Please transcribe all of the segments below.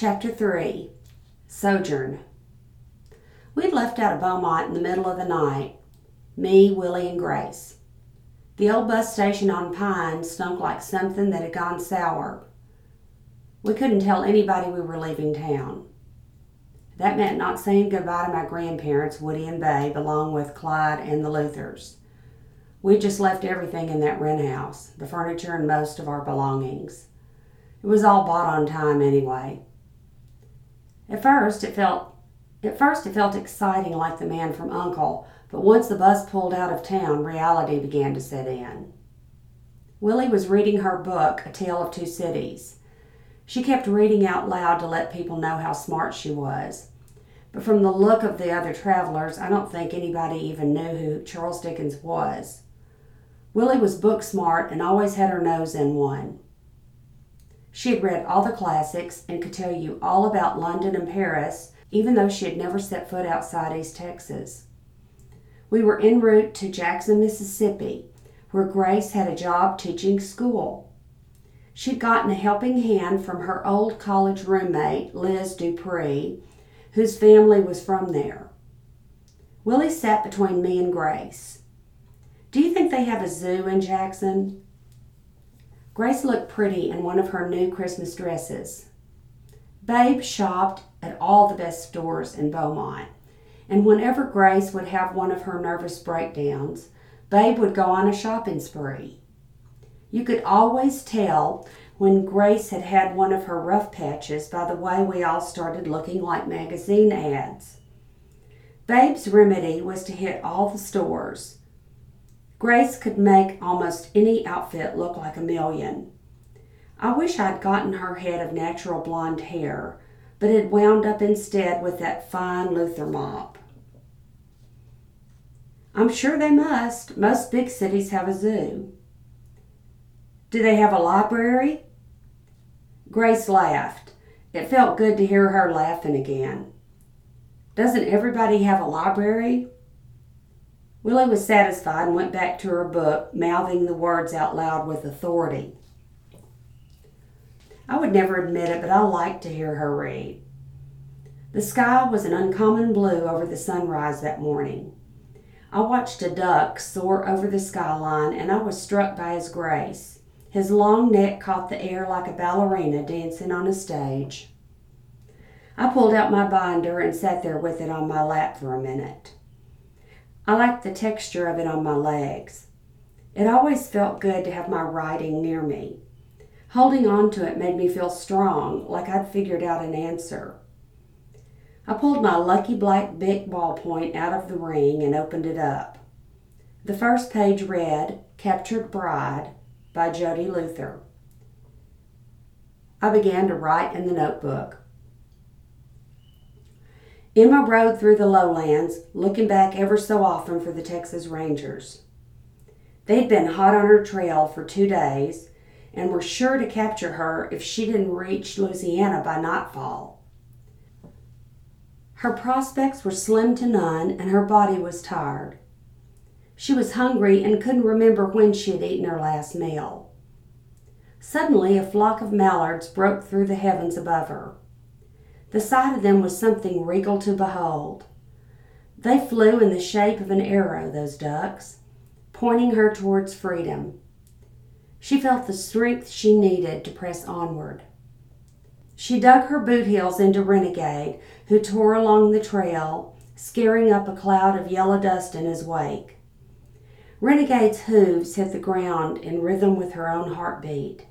Chapter 3 Sojourn. We'd left out of Beaumont in the middle of the night me, Willie, and Grace. The old bus station on Pine stunk like something that had gone sour. We couldn't tell anybody we were leaving town. That meant not saying goodbye to my grandparents, Woody and Babe, along with Clyde and the Luthers. We just left everything in that rent house, the furniture and most of our belongings. It was all bought on time anyway. At first, it felt at first it felt exciting like the man from Uncle, but once the bus pulled out of town, reality began to set in. Willie was reading her book, A Tale of Two Cities. She kept reading out loud to let people know how smart she was. But from the look of the other travelers, I don't think anybody even knew who Charles Dickens was. Willie was book smart and always had her nose in one. She had read all the classics and could tell you all about London and Paris, even though she had never set foot outside East Texas. We were en route to Jackson, Mississippi, where Grace had a job teaching school. She'd gotten a helping hand from her old college roommate, Liz Dupree, whose family was from there. Willie sat between me and Grace. Do you think they have a zoo in Jackson? Grace looked pretty in one of her new Christmas dresses. Babe shopped at all the best stores in Beaumont, and whenever Grace would have one of her nervous breakdowns, Babe would go on a shopping spree. You could always tell when Grace had had one of her rough patches by the way we all started looking like magazine ads. Babe's remedy was to hit all the stores Grace could make almost any outfit look like a million. I wish I'd gotten her head of natural blonde hair, but it wound up instead with that fine Luther mop. I'm sure they must. Most big cities have a zoo. Do they have a library? Grace laughed. It felt good to hear her laughing again. Doesn't everybody have a library? Willie was satisfied and went back to her book, mouthing the words out loud with authority. I would never admit it, but I liked to hear her read. The sky was an uncommon blue over the sunrise that morning. I watched a duck soar over the skyline and I was struck by his grace. His long neck caught the air like a ballerina dancing on a stage. I pulled out my binder and sat there with it on my lap for a minute. I liked the texture of it on my legs. It always felt good to have my writing near me. Holding on to it made me feel strong, like I'd figured out an answer. I pulled my lucky black Bic ballpoint out of the ring and opened it up. The first page read, Captured Bride by Jody Luther. I began to write in the notebook. Emma rode through the lowlands, looking back ever so often for the Texas Rangers. They'd been hot on her trail for two days and were sure to capture her if she didn't reach Louisiana by nightfall. Her prospects were slim to none, and her body was tired. She was hungry and couldn't remember when she had eaten her last meal. Suddenly, a flock of mallards broke through the heavens above her. The sight of them was something regal to behold. They flew in the shape of an arrow, those ducks, pointing her towards freedom. She felt the strength she needed to press onward. She dug her boot heels into Renegade, who tore along the trail, scaring up a cloud of yellow dust in his wake. Renegade's hooves hit the ground in rhythm with her own heartbeat.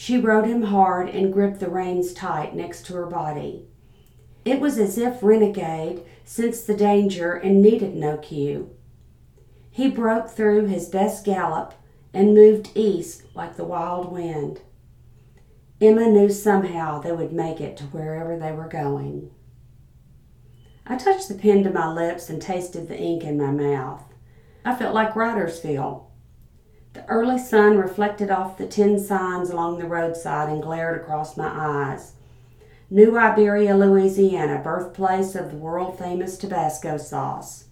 She rode him hard and gripped the reins tight next to her body. It was as if Renegade sensed the danger and needed no cue. He broke through his best gallop and moved east like the wild wind. Emma knew somehow they would make it to wherever they were going. I touched the pen to my lips and tasted the ink in my mouth. I felt like writers feel the early sun reflected off the tin signs along the roadside and glared across my eyes. New Iberia, Louisiana, birthplace of the world famous Tabasco sauce.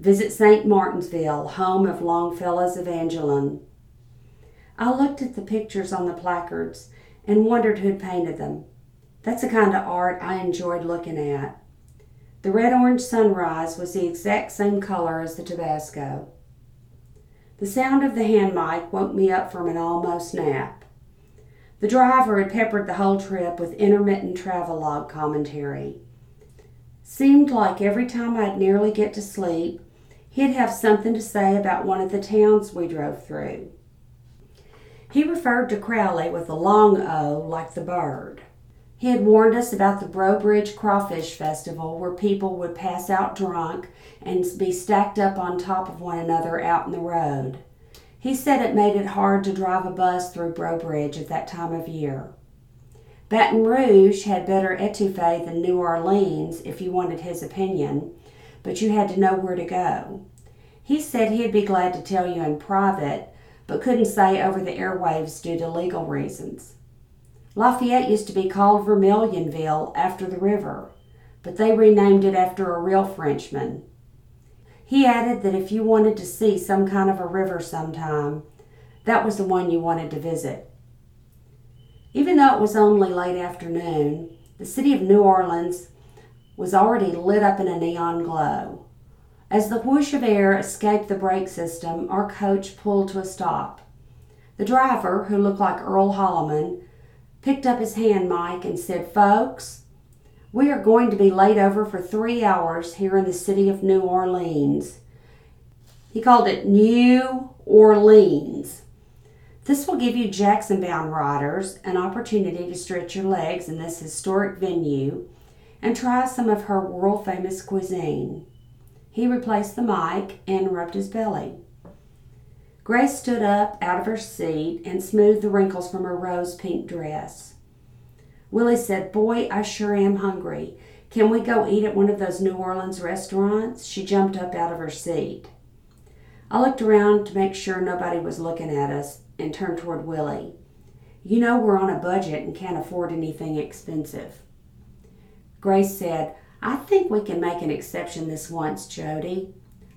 Visit St. Martinville, home of Longfellow's Evangeline. I looked at the pictures on the placards and wondered who'd painted them. That's the kind of art I enjoyed looking at. The red orange sunrise was the exact same color as the Tabasco. The sound of the hand mic woke me up from an almost nap. The driver had peppered the whole trip with intermittent travelogue commentary. Seemed like every time I'd nearly get to sleep, he'd have something to say about one of the towns we drove through. He referred to Crowley with a long O like the bird. He had warned us about the Breaux Bridge Crawfish Festival, where people would pass out drunk and be stacked up on top of one another out in the road. He said it made it hard to drive a bus through Breaux Bridge at that time of year. Baton Rouge had better etouffee than New Orleans, if you wanted his opinion, but you had to know where to go. He said he'd be glad to tell you in private, but couldn't say over the airwaves due to legal reasons. Lafayette used to be called Vermilionville after the river, but they renamed it after a real Frenchman. He added that if you wanted to see some kind of a river sometime, that was the one you wanted to visit. Even though it was only late afternoon, the city of New Orleans was already lit up in a neon glow. As the whoosh of air escaped the brake system, our coach pulled to a stop. The driver, who looked like Earl Holliman, picked up his hand mic and said, Folks, we are going to be laid over for three hours here in the city of New Orleans. He called it New Orleans. This will give you Jackson bound riders an opportunity to stretch your legs in this historic venue and try some of her world famous cuisine. He replaced the mic and rubbed his belly. Grace stood up out of her seat and smoothed the wrinkles from her rose pink dress. Willie said, Boy, I sure am hungry. Can we go eat at one of those New Orleans restaurants? She jumped up out of her seat. I looked around to make sure nobody was looking at us and turned toward Willie. You know we're on a budget and can't afford anything expensive. Grace said, I think we can make an exception this once, Jody.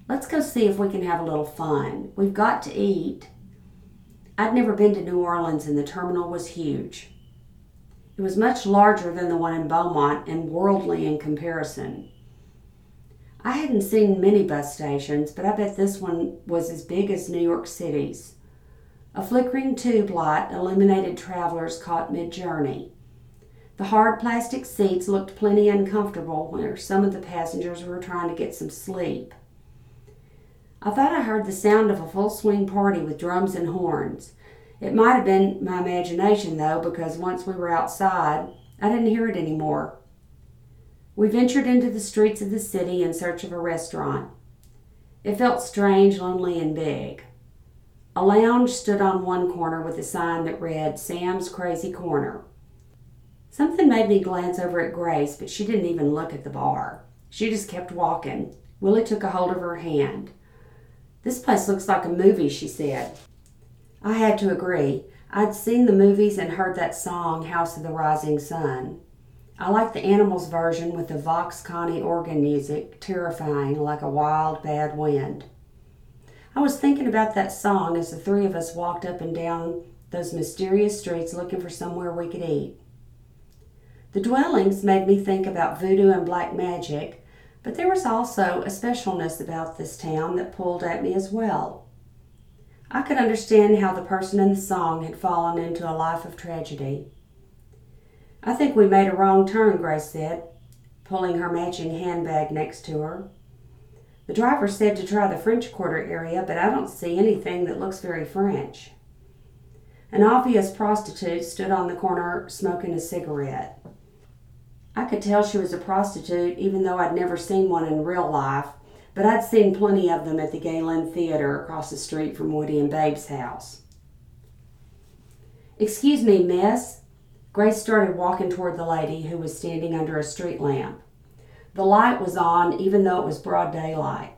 Let's go see if we can have a little fun. We've got to eat. I'd never been to New Orleans and the terminal was huge. It was much larger than the one in Beaumont and worldly in comparison. I hadn't seen many bus stations, but I bet this one was as big as New York City's. A flickering tube light illuminated travelers caught mid journey. The hard plastic seats looked plenty uncomfortable where some of the passengers were trying to get some sleep. I thought I heard the sound of a full swing party with drums and horns. It might have been my imagination, though, because once we were outside, I didn't hear it anymore. We ventured into the streets of the city in search of a restaurant. It felt strange, lonely, and big. A lounge stood on one corner with a sign that read Sam's Crazy Corner. Something made me glance over at Grace, but she didn't even look at the bar. She just kept walking. Willie took a hold of her hand. This place looks like a movie, she said. I had to agree. I'd seen the movies and heard that song, House of the Rising Sun. I liked the Animals version with the Vox Connie organ music, terrifying like a wild, bad wind. I was thinking about that song as the three of us walked up and down those mysterious streets looking for somewhere we could eat. The dwellings made me think about voodoo and black magic, but there was also a specialness about this town that pulled at me as well. I could understand how the person in the song had fallen into a life of tragedy. I think we made a wrong turn, Grace said, pulling her matching handbag next to her. The driver said to try the French Quarter area, but I don't see anything that looks very French. An obvious prostitute stood on the corner smoking a cigarette. I could tell she was a prostitute even though I'd never seen one in real life, but I'd seen plenty of them at the Galen Theater across the street from Woody and Babe's house. Excuse me, miss. Grace started walking toward the lady who was standing under a street lamp. The light was on even though it was broad daylight.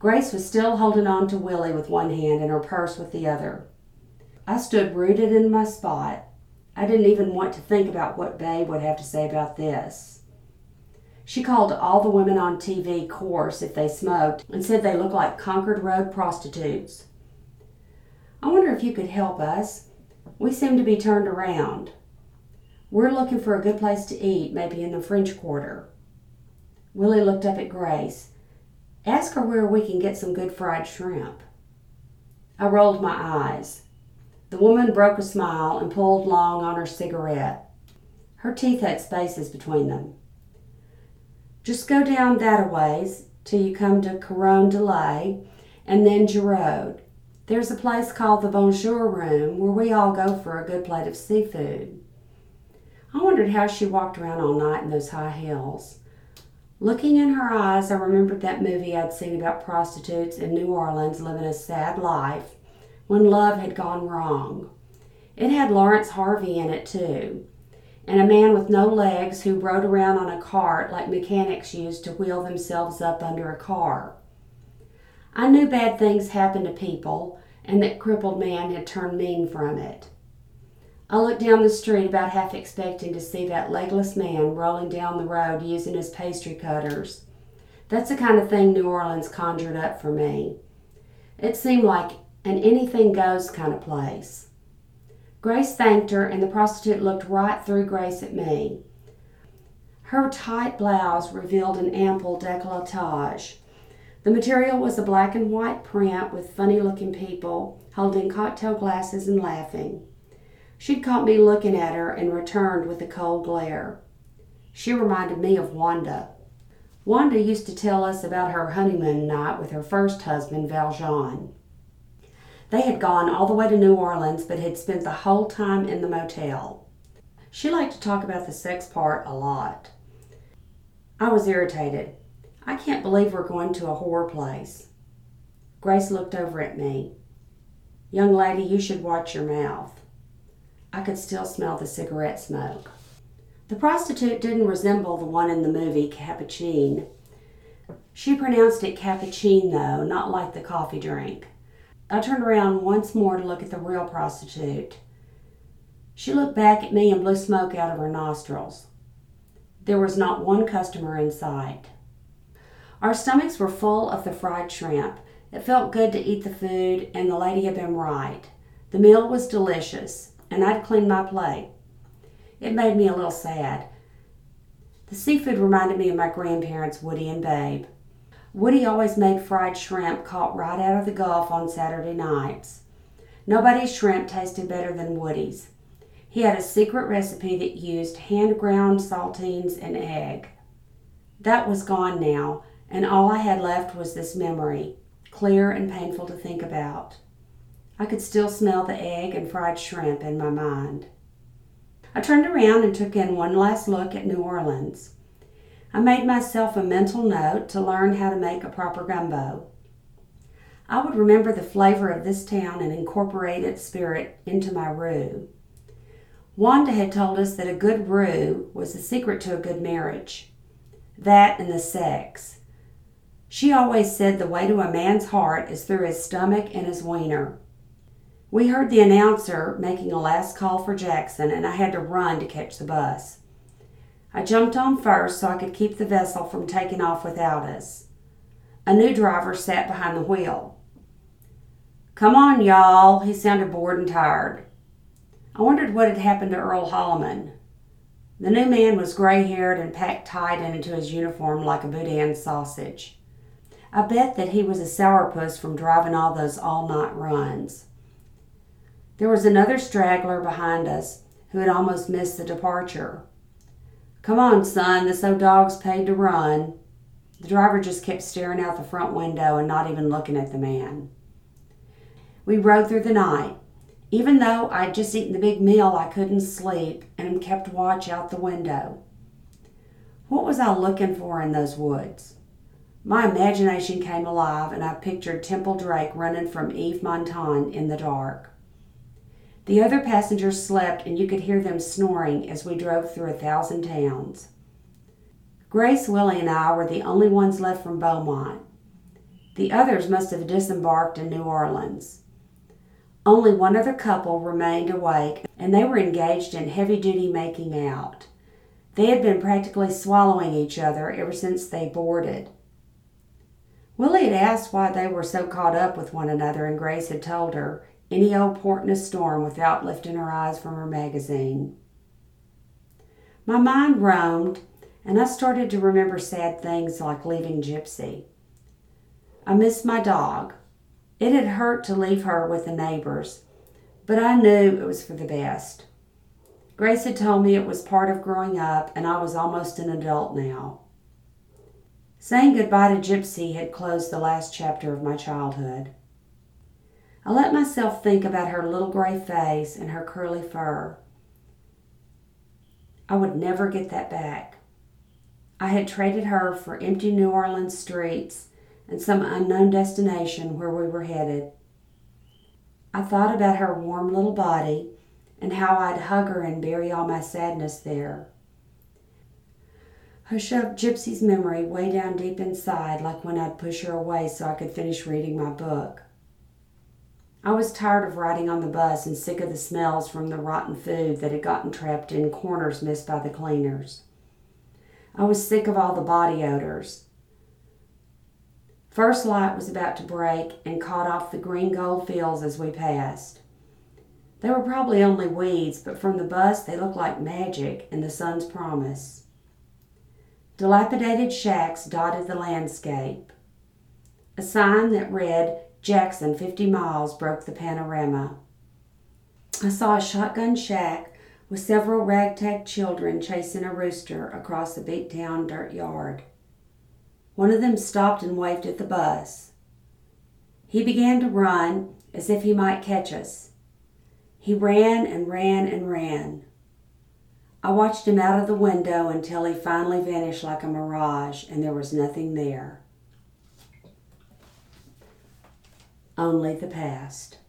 Grace was still holding on to Willie with one hand and her purse with the other. I stood rooted in my spot, I didn't even want to think about what Babe would have to say about this. She called all the women on TV coarse if they smoked and said they looked like Concord Road prostitutes. I wonder if you could help us. We seem to be turned around. We're looking for a good place to eat, maybe in the French Quarter. Willie looked up at Grace. Ask her where we can get some good fried shrimp. I rolled my eyes. The woman broke a smile and pulled long on her cigarette. Her teeth had spaces between them. Just go down that a ways till you come to Carondelet and then Girod. There's a place called the Bonjour Room where we all go for a good plate of seafood. I wondered how she walked around all night in those high heels. Looking in her eyes, I remembered that movie I'd seen about prostitutes in New Orleans living a sad life when love had gone wrong. It had Laurence Harvey in it, too, and a man with no legs who rode around on a cart like mechanics used to wheel themselves up under a car. I knew bad things happened to people and that crippled man had turned mean from it. I looked down the street about half expecting to see that legless man rolling down the road using his pastry cutters. That's the kind of thing New Orleans conjured up for me. It seemed like an anything goes kind of place. Grace thanked her, and the prostitute looked right through Grace at me. Her tight blouse revealed an ample décolletage. The material was a black and white print with funny looking people holding cocktail glasses and laughing. She'd caught me looking at her and returned with a cold glare. She reminded me of Wanda. Wanda used to tell us about her honeymoon night with her first husband, Valjean. They had gone all the way to New Orleans but had spent the whole time in the motel. She liked to talk about the sex part a lot. I was irritated. I can't believe we're going to a whore place. Grace looked over at me. Young lady, you should watch your mouth. I could still smell the cigarette smoke. The prostitute didn't resemble the one in the movie Capucine. She pronounced it though, not like the coffee drink. I turned around once more to look at the real prostitute. She looked back at me and blew smoke out of her nostrils. There was not one customer in sight. Our stomachs were full of the fried shrimp. It felt good to eat the food, and the lady had been right. The meal was delicious, and I'd cleaned my plate. It made me a little sad. The seafood reminded me of my grandparents, Woody and Babe. Woody always made fried shrimp caught right out of the Gulf on Saturday nights. Nobody's shrimp tasted better than Woody's. He had a secret recipe that used hand ground saltines and egg. That was gone now, and all I had left was this memory, clear and painful to think about. I could still smell the egg and fried shrimp in my mind. I turned around and took in one last look at New Orleans. I made myself a mental note to learn how to make a proper gumbo. I would remember the flavor of this town and incorporate its spirit into my roux. Wanda had told us that a good roux was the secret to a good marriage. That and the sex. She always said the way to a man's heart is through his stomach and his wiener. We heard the announcer making a last call for Jackson, and I had to run to catch the bus. I jumped on first so I could keep the vessel from taking off without us. A new driver sat behind the wheel. Come on, y'all. He sounded bored and tired. I wondered what had happened to Earl Holliman. The new man was gray haired and packed tight into his uniform like a boudin sausage. I bet that he was a sourpuss from driving all those all night runs. There was another straggler behind us who had almost missed the departure. Come on, son, this old dog's paid to run. The driver just kept staring out the front window and not even looking at the man. We rode through the night. Even though I'd just eaten the big meal, I couldn't sleep and kept watch out the window. What was I looking for in those woods? My imagination came alive, and I pictured Temple Drake running from Yves Montand in the dark. The other passengers slept, and you could hear them snoring as we drove through a thousand towns. Grace, Willie, and I were the only ones left from Beaumont. The others must have disembarked in New Orleans. Only one other couple remained awake, and they were engaged in heavy duty making out. They had been practically swallowing each other ever since they boarded. Willie had asked why they were so caught up with one another, and Grace had told her, any old port in a storm without lifting her eyes from her magazine. My mind roamed, and I started to remember sad things like leaving Gypsy. I missed my dog. It had hurt to leave her with the neighbors, but I knew it was for the best. Grace had told me it was part of growing up, and I was almost an adult now. Saying goodbye to Gypsy had closed the last chapter of my childhood. I let myself think about her little gray face and her curly fur. I would never get that back. I had traded her for empty New Orleans streets and some unknown destination where we were headed. I thought about her warm little body and how I'd hug her and bury all my sadness there. I shoved Gypsy's memory way down deep inside, like when I'd push her away so I could finish reading my book. I was tired of riding on the bus and sick of the smells from the rotten food that had gotten trapped in corners missed by the cleaners. I was sick of all the body odors. First light was about to break and caught off the green gold fields as we passed. They were probably only weeds, but from the bus they looked like magic and the sun's promise. Dilapidated shacks dotted the landscape. A sign that read Jackson 50 miles broke the panorama. I saw a shotgun shack with several ragtag children chasing a rooster across a beat down dirt yard. One of them stopped and waved at the bus. He began to run as if he might catch us. He ran and ran and ran. I watched him out of the window until he finally vanished like a mirage and there was nothing there. Only the past.